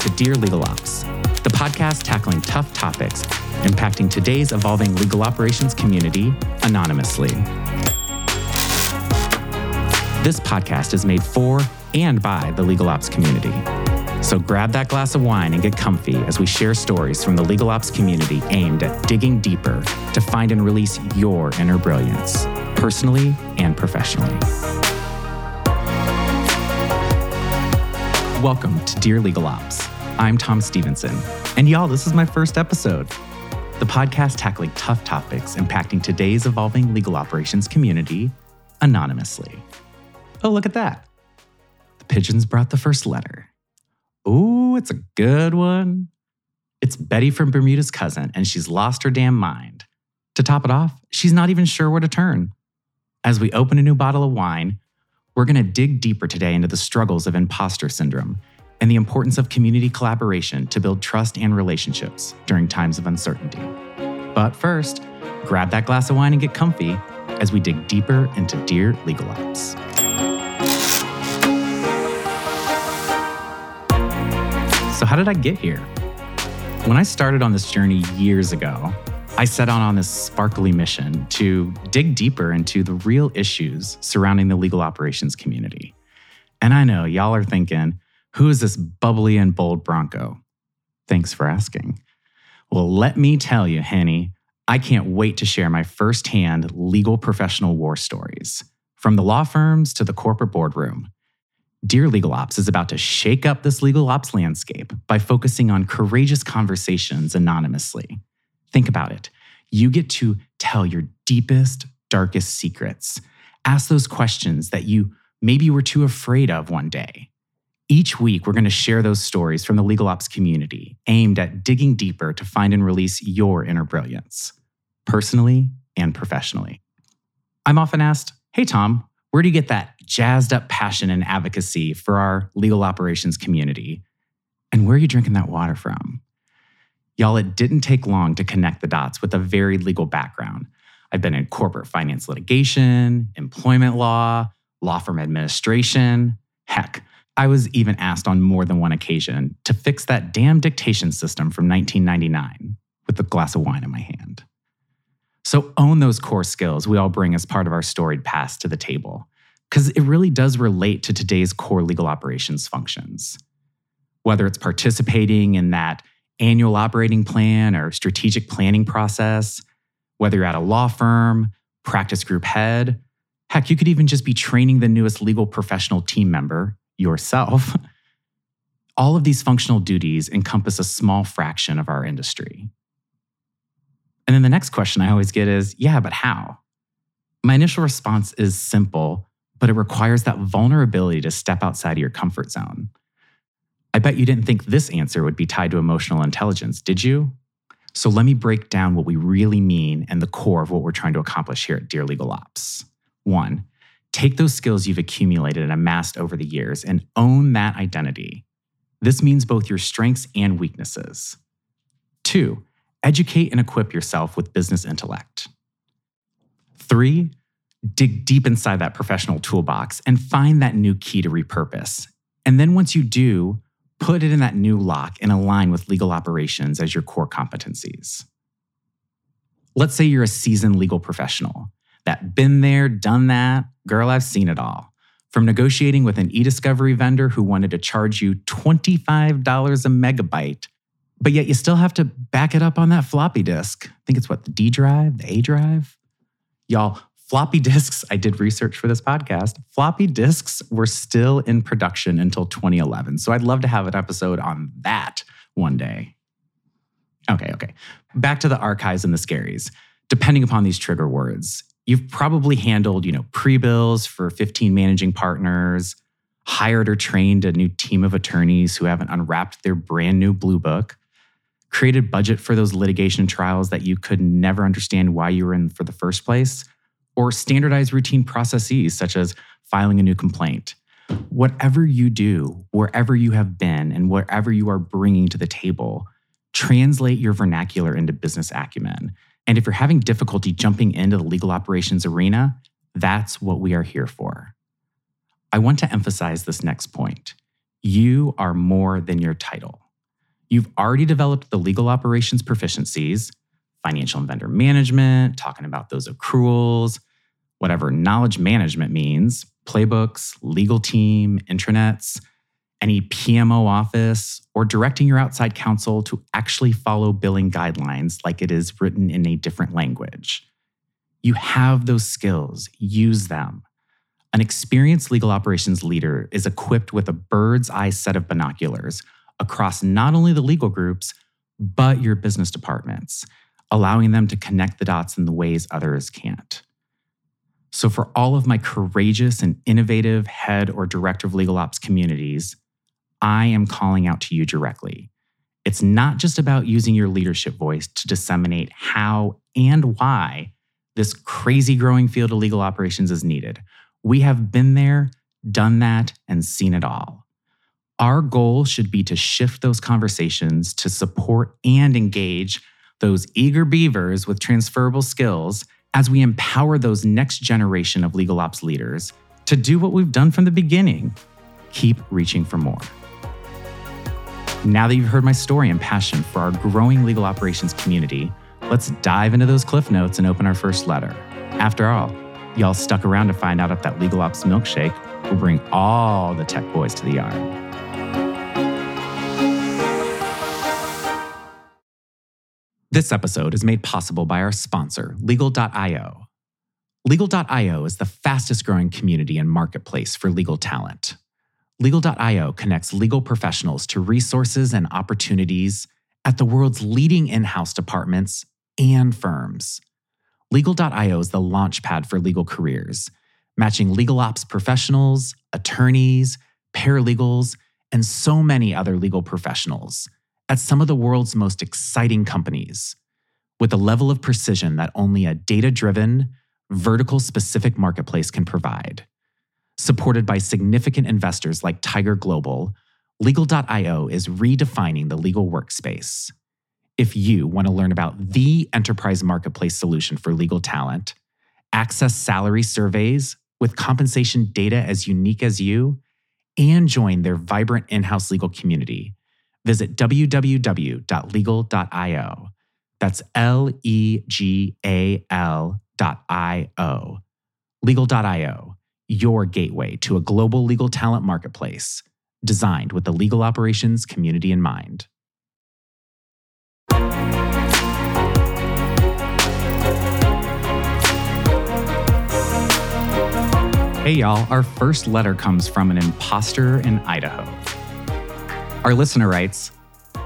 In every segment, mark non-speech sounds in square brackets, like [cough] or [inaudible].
to Dear Legal Ops, the podcast tackling tough topics impacting today's evolving legal operations community anonymously. This podcast is made for and by the legal ops community. So grab that glass of wine and get comfy as we share stories from the legal ops community aimed at digging deeper to find and release your inner brilliance, personally and professionally. Welcome to Dear Legal Ops. I'm Tom Stevenson. And y'all, this is my first episode. The podcast tackling tough topics impacting today's evolving legal operations community anonymously. Oh, look at that. The pigeons brought the first letter. Ooh, it's a good one. It's Betty from Bermuda's cousin, and she's lost her damn mind. To top it off, she's not even sure where to turn. As we open a new bottle of wine, we're going to dig deeper today into the struggles of imposter syndrome and the importance of community collaboration to build trust and relationships during times of uncertainty. But first, grab that glass of wine and get comfy as we dig deeper into Dear Legal Ops. So, how did I get here? When I started on this journey years ago, I set out on this sparkly mission to dig deeper into the real issues surrounding the legal operations community. And I know y'all are thinking, who is this bubbly and bold Bronco? Thanks for asking. Well, let me tell you, Henny, I can't wait to share my firsthand legal professional war stories, from the law firms to the corporate boardroom. Dear Legal Ops is about to shake up this legal ops landscape by focusing on courageous conversations anonymously Think about it. You get to tell your deepest, darkest secrets. Ask those questions that you maybe were too afraid of one day. Each week, we're going to share those stories from the legal ops community aimed at digging deeper to find and release your inner brilliance, personally and professionally. I'm often asked, Hey, Tom, where do you get that jazzed up passion and advocacy for our legal operations community? And where are you drinking that water from? Y'all, it didn't take long to connect the dots with a varied legal background. I've been in corporate finance litigation, employment law, law firm administration. Heck, I was even asked on more than one occasion to fix that damn dictation system from 1999 with a glass of wine in my hand. So own those core skills we all bring as part of our storied past to the table, because it really does relate to today's core legal operations functions. Whether it's participating in that annual operating plan or strategic planning process, whether you're at a law firm, practice group head, heck, you could even just be training the newest legal professional team member yourself. [laughs] All of these functional duties encompass a small fraction of our industry. And then the next question I always get is yeah, but how? My initial response is simple, but it requires that vulnerability to step outside of your comfort zone. I bet you didn't think this answer would be tied to emotional intelligence, did you? So let me break down what we really mean and the core of what we're trying to accomplish here at Dear Legal Ops. One, take those skills you've accumulated and amassed over the years and own that identity. This means both your strengths and weaknesses. Two, educate and equip yourself with business intellect. Three, dig deep inside that professional toolbox and find that new key to repurpose. And then once you do, put it in that new lock and align with legal operations as your core competencies. Let's say you're a seasoned legal professional that been there, done that. Girl, I've seen it all. From negotiating with an e discovery vendor who wanted to charge you $25 a megabyte, but yet you still have to back it up on that floppy disk. I think it's what, the D drive, the A drive? Y'all, floppy disks, I did research for this podcast. Floppy disks were still in production until 2011. So I'd love to have an episode on that one day. Okay, okay. Back to the archives and the scaries. Depending upon these trigger words, you've probably handled, you know, pre-bills for 15 managing partners, hired or trained a new team of attorneys who haven't unwrapped their brand new blue book, created budget for those litigation trials that you could never understand why you were in for the first place or standardize routine processes such as filing a new complaint. Whatever you do, wherever you have been, and whatever you are bringing to the table, translate your vernacular into business acumen. And if you're having difficulty jumping into the legal operations arena, that's what we are here for. I want to emphasize this next point. You are more than your title. You've already developed the legal operations proficiencies, financial and vendor management, talking about those accruals, whatever knowledge management means, playbooks, legal team, intranets, any PMO office, or directing your outside counsel to actually follow billing guidelines like it is written in a different language. You have those skills, use them. An experienced legal operations leader is equipped with a bird's eye set of binoculars across not only the legal groups, but your business departments, allowing them to connect the dots in the ways others can't. So, for all of my courageous and innovative head or director of legal ops communities, I am calling out to you directly. It's not just about using your leadership voice to disseminate how and why this crazy growing field of legal operations is needed. We have been there, done that, and seen it all. Our goal should be to shift those conversations to support and engage those eager beavers with transferable skills as we empower those next generation of legal ops leaders to do what we've done from the beginning keep reaching for more. Now that you've heard my story and passion for our growing legal operations community, let's dive into those cliff notes and open our first letter. After all, y'all stuck around to find out if that legal ops milkshake will bring all the tech boys to the yard. This episode is made possible by our sponsor, Legal.io. Legal.io is the fastest growing community and marketplace for legal talent. Legal.io connects legal professionals to resources and opportunities at the world's leading in house departments and firms. Legal.io is the launchpad for legal careers, matching legal ops professionals, attorneys, paralegals, and so many other legal professionals at some of the world's most exciting companies with a level of precision that only a data driven, vertical specific marketplace can provide. Supported by significant investors like Tiger Global, Legal.io is redefining the legal workspace. If you want to learn about the enterprise marketplace solution for legal talent, access salary surveys with compensation data as unique as you, and join their vibrant in house legal community, visit www.legal.io. That's L E G A L dot I O. Legal.io, your gateway to a global legal talent marketplace designed with the legal operations community in mind. Hey, y'all, our first letter comes from an imposter in Idaho. Our listener writes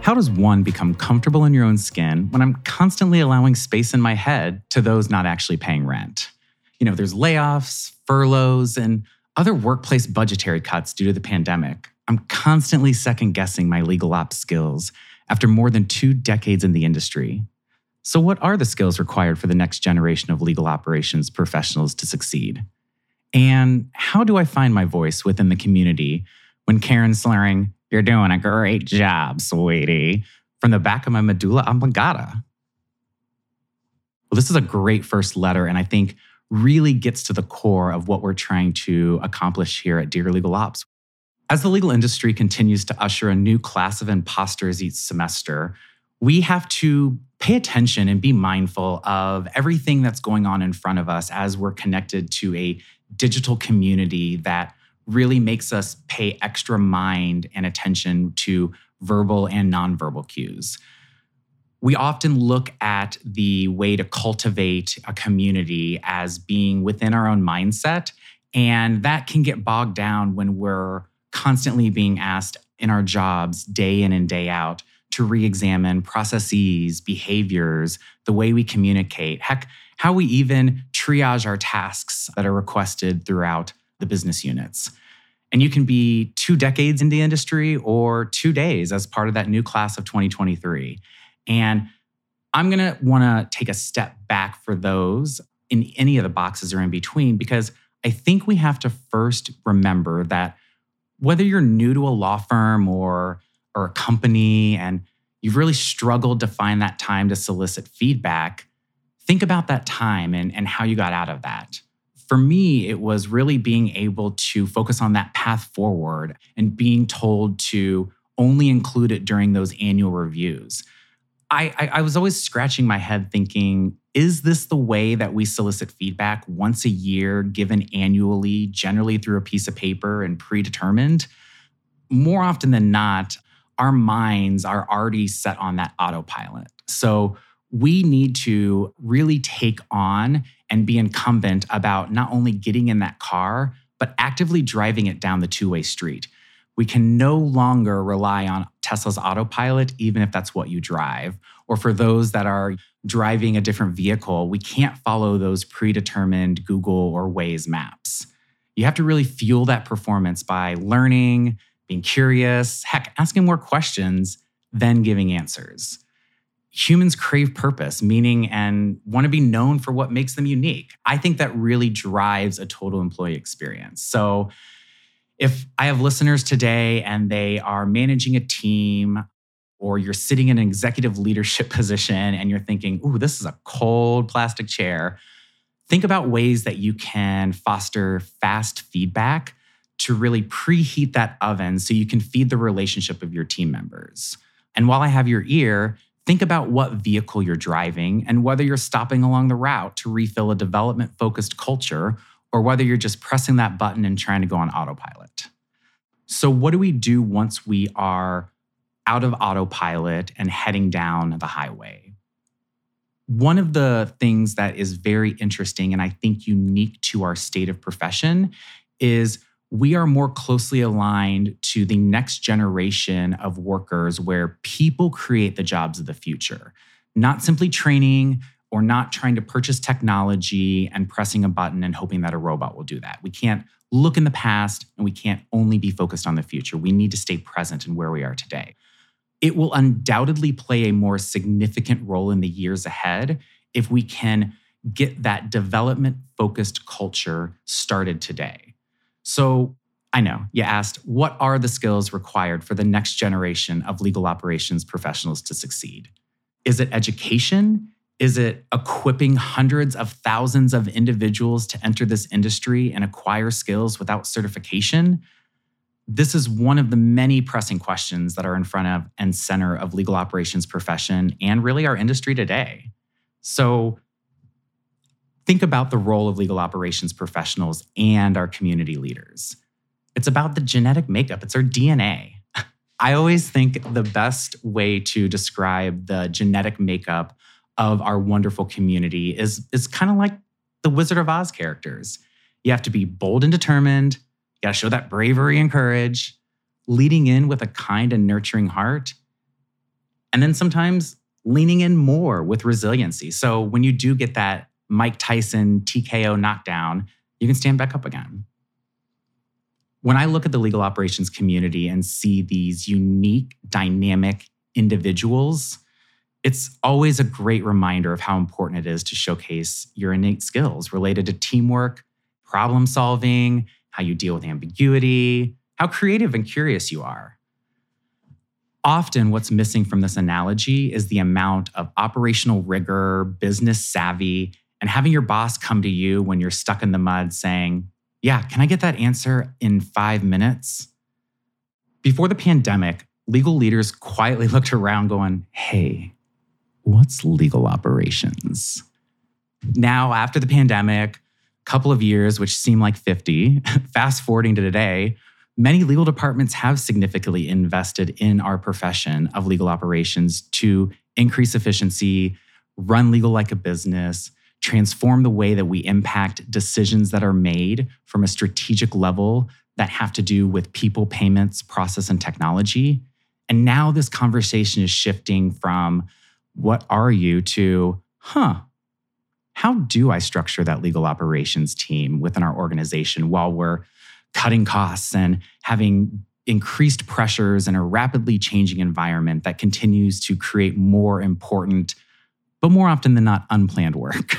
How does one become comfortable in your own skin when I'm constantly allowing space in my head to those not actually paying rent? You know, there's layoffs, furloughs, and other workplace budgetary cuts due to the pandemic. I'm constantly second guessing my legal ops skills after more than two decades in the industry. So, what are the skills required for the next generation of legal operations professionals to succeed? And how do I find my voice within the community when Karen's slurring, you're doing a great job, sweetie, from the back of my medulla oblongata. Well, this is a great first letter, and I think really gets to the core of what we're trying to accomplish here at Dear Legal Ops. As the legal industry continues to usher a new class of imposters each semester, we have to pay attention and be mindful of everything that's going on in front of us as we're connected to a digital community that really makes us pay extra mind and attention to verbal and nonverbal cues. We often look at the way to cultivate a community as being within our own mindset, and that can get bogged down when we're constantly being asked in our jobs day in and day out to re examine processes, behaviors, the way we communicate, heck, how we even triage our tasks that are requested throughout the business units. And you can be two decades in the industry or two days as part of that new class of 2023. And I'm going to want to take a step back for those in any of the boxes or in between because I think we have to first remember that whether you're new to a law firm or or a company and you've really struggled to find that time to solicit feedback, think about that time and, and how you got out of that for me, it was really being able to focus on that path forward and being told to only include it during those annual reviews. I, I, I was always scratching my head thinking, is this the way that we solicit feedback once a year, given annually, generally through a piece of paper and predetermined? More often than not, our minds are already set on that autopilot. So we need to really take on and be incumbent about not only getting in that car, but actively driving it down the two way street. We can no longer rely on Tesla's autopilot, even if that's what you drive. Or for those that are driving a different vehicle, we can't follow those predetermined Google or Waze maps. You have to really fuel that performance by learning, being curious, heck, asking more questions, then giving answers humans crave purpose, meaning, and want to be known for what makes them unique. I think that really drives a total employee experience. So, if I have listeners today and they are managing a team, or you're sitting in an executive leadership [laughs] position and you're thinking, ooh, this is a cold plastic chair, think about ways that you can foster fast feedback to really preheat that oven so you can feed the relationship of your team members. And while I have your ear, Think about what vehicle you're driving and whether you're stopping along the route to refill a development focused culture or whether you're just pressing that button and trying to go on autopilot. So, what do we do once we are out of autopilot and heading down the highway? One of the things that is very interesting and I think unique to our state of profession is we are more closely aligned to the next generation of workers where people create the jobs of the future, not simply training or not trying to purchase technology and pressing a button and hoping that a robot will do that. We can't look in the past and we can't only be focused on the future. We need to stay present in where we are today. It will undoubtedly play a more significant role in the years ahead if we can get that development focused culture started today. So I know you asked, what are the skills required for the next generation of legal operations professionals to succeed? Is it education? Is it equipping hundreds of thousands of individuals to enter this industry and acquire skills without certification? This is one of the many pressing questions that are in front of and center of legal operations profession and really our industry today. So, think about the role of legal operations professionals and our community leaders. It's about the genetic makeup, it's our DNA. [laughs] I always think the best way to describe the genetic makeup of our wonderful community is, is kind of like the Wizard of Oz characters. You have to be bold and determined, you got to show that bravery and courage, leading in with a kind and nurturing heart, and then sometimes leaning in more with resiliency. So when you do get that Mike Tyson TKO knockdown, you can stand back up again. When I look at the legal operations community and see these unique, dynamic individuals, it's always a great reminder of how important it is to showcase your innate skills related to teamwork, problem solving, how you deal with ambiguity, how creative and curious you are. Often, what's missing from this analogy is the amount of operational rigor, business savvy, and having your boss come to you when you're stuck in the mud saying, Yeah, can I get that answer in five minutes? Before the pandemic, legal leaders quietly [laughs] looked around going, Hey, what's legal operations? Now, after the pandemic, a couple of years, which seem like 50, [laughs] fast forwarding to today, many legal departments have significantly invested in our profession of legal operations to increase efficiency, run legal like a business, transform the way that we impact decisions that are made from a strategic level that have to do with people, payments, process, and technology. And now this conversation is shifting from what are you to, huh, how do I structure that legal operations team within our organization while we're cutting costs and having increased pressures in a rapidly changing environment that continues to create more important but more often than not, unplanned work.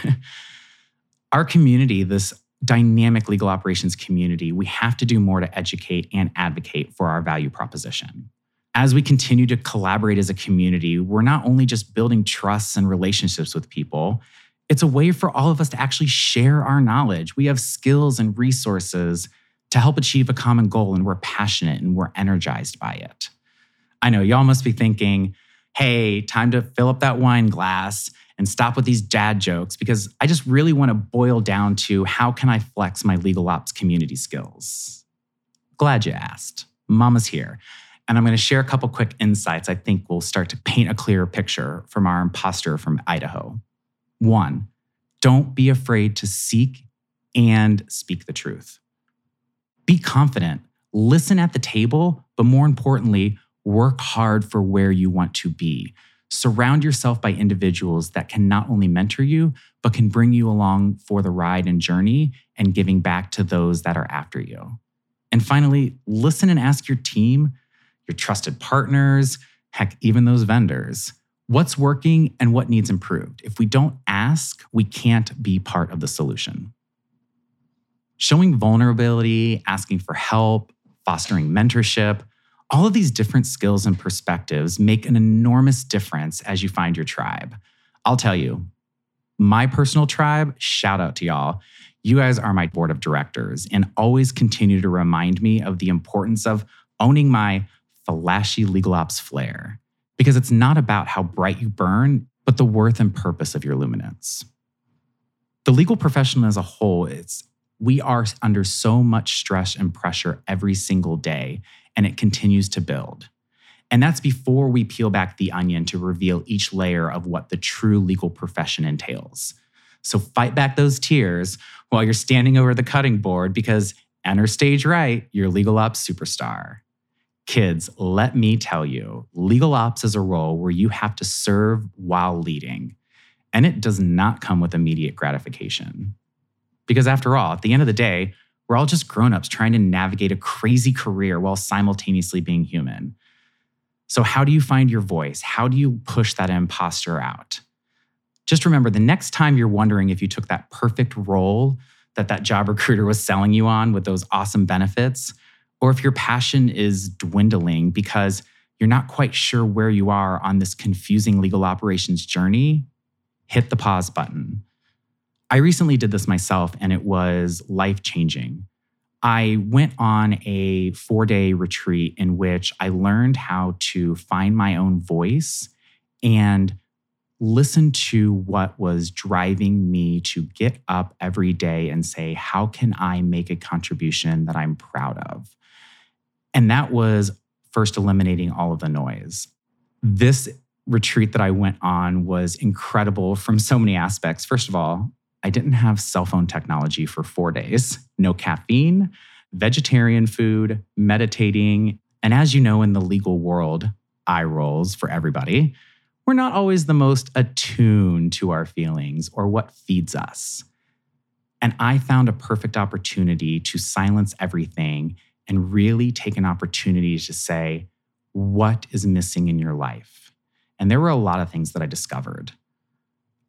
[laughs] Our community, this dynamic legal operations community, we have to do more to educate and advocate for our value proposition. As we continue to collaborate as a community, we're not only just building trusts and relationships with people, it's a way for all of us to actually share our knowledge. We have skills and resources to help achieve a common goal, and we're passionate and we're energized by it. I know y'all must be thinking, hey, time to fill up that wine glass and stop with these dad jokes because I just really want to boil down to how can I flex my legal ops community skills? Glad you asked. Mama's here. And I'm going to share a couple quick insights I think will start to paint a clearer picture from our imposter from Idaho. One, don't be afraid to seek and speak the truth. Be confident, listen at the table, but more importantly, work hard for where you want to be. Surround yourself by individuals that can not only mentor you, but can bring you along for the ride and journey and giving back to those that are after you. And finally, listen and ask your team, your trusted partners, heck, even those vendors, what's working and what needs improved. If we don't ask, we can't be part of the solution. Showing vulnerability, asking for help, fostering mentorship, all of these different skills and perspectives make an enormous difference as you find your tribe. I'll tell you, my personal tribe, shout out to y'all. You guys are my board of directors and always continue to remind me of the importance of owning my flashy legal ops flair. Because it's not about how bright you burn, but the worth and purpose of your luminance. The legal profession as a whole, it's we are under so much stress and pressure every single day and it continues to build. And that's before we peel back the onion to reveal each layer of what the true legal profession entails. So fight back those tears while you're standing over the cutting board because enter stage right, you're legal ops superstar. Kids, let me tell you, legal ops is a role where you have to serve while leading, and it does not come with immediate gratification. Because after all, at the end of the day, we're all just grown-ups trying to navigate a crazy career while simultaneously being human. So, how do you find your voice? How do you push that imposter out? Just remember the next time you're wondering if you took that perfect role that that job [laughs] recruiter was selling you on with those awesome benefits, or if your passion is dwindling because you're not quite sure where you are on this confusing legal operations journey, hit the pause button. I recently did this myself and it was life changing. I went on a four day retreat in which I learned how to find my own voice and listen to what was driving me to get up every day and say, How can I make a contribution that I'm proud of? And that was first eliminating all of the noise. This retreat that I went on was incredible from so many aspects. First of all, I didn't have cell phone technology for four days, no caffeine, vegetarian food, meditating. And as you know, in the legal world, eye rolls for everybody, we're not always the most attuned to our feelings or what feeds us. And I found a perfect opportunity to silence everything and really take an opportunity to say, what is missing in your life? And there were a lot of things that I discovered.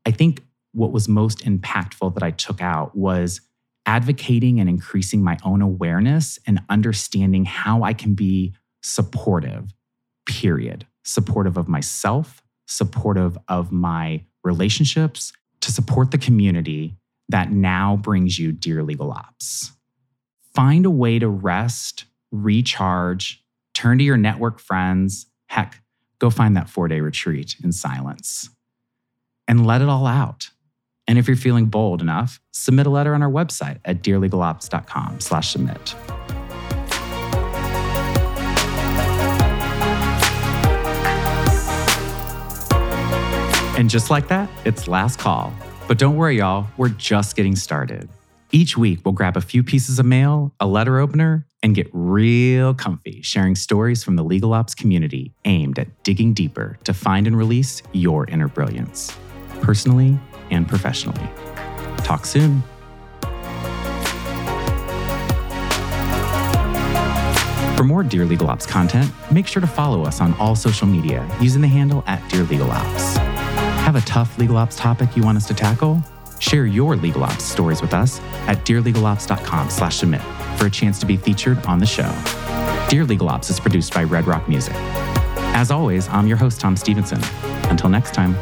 I think what was most impactful that I took out was advocating and increasing my own awareness and understanding how I can be supportive, period. Supportive of myself, supportive of my relationships, to support the community that now brings you Dear Legal Ops. Find a way to rest, recharge, turn to your network friends. Heck, go find that four day retreat in silence and let it all out. And if you're feeling bold enough, submit a letter on our website at dearlegalops.com slash submit. And just like that, it's last call. But don't worry, y'all, we're just getting started. Each week, we'll grab a few pieces of mail, a letter opener, and get real comfy sharing stories from the legal ops community aimed at digging deeper to find and release your inner brilliance. Personally, and professionally. Talk soon. For more Dear Legal Ops content, make sure to follow us on all social media using the handle at Dear Legal Ops. Have a tough legal ops topic you want us to tackle? Share your legal ops stories with us at dearlegalops.com slash submit for a chance to be featured on the show. Dear Legal Ops is produced by Redd Rock Music. As always, I'm your host, Tom Stevenson. Until next time.